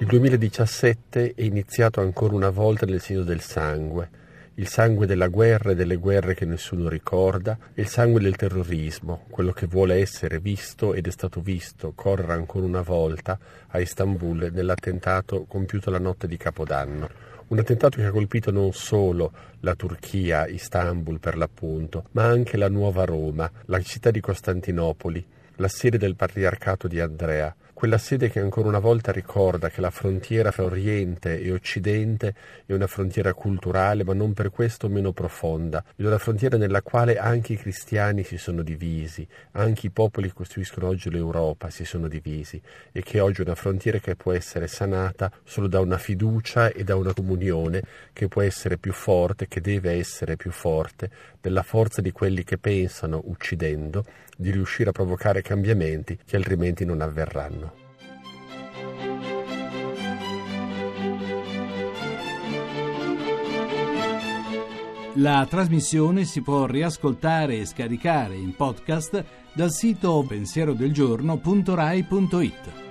Il 2017 è iniziato ancora una volta nel segno del sangue il sangue della guerra e delle guerre che nessuno ricorda, e il sangue del terrorismo, quello che vuole essere visto ed è stato visto correre ancora una volta a Istanbul nell'attentato compiuto la notte di Capodanno. Un attentato che ha colpito non solo la Turchia, Istanbul per l'appunto, ma anche la nuova Roma, la città di Costantinopoli, la sede del patriarcato di Andrea, quella sede che ancora una volta ricorda che la frontiera fra Oriente e Occidente è una frontiera culturale, ma non per questo meno profonda, è una frontiera nella quale anche i cristiani si sono divisi, anche i popoli che costruiscono oggi l'Europa si sono divisi, e che oggi è una frontiera che può essere sanata solo da una fiducia e da una comunione che può essere più forte, che deve essere più forte, della forza di quelli che pensano, uccidendo, di riuscire a provocare cambiamenti che altrimenti non avverranno. La trasmissione si può riascoltare e scaricare in podcast dal sito pensierodelgiorno.rai.it.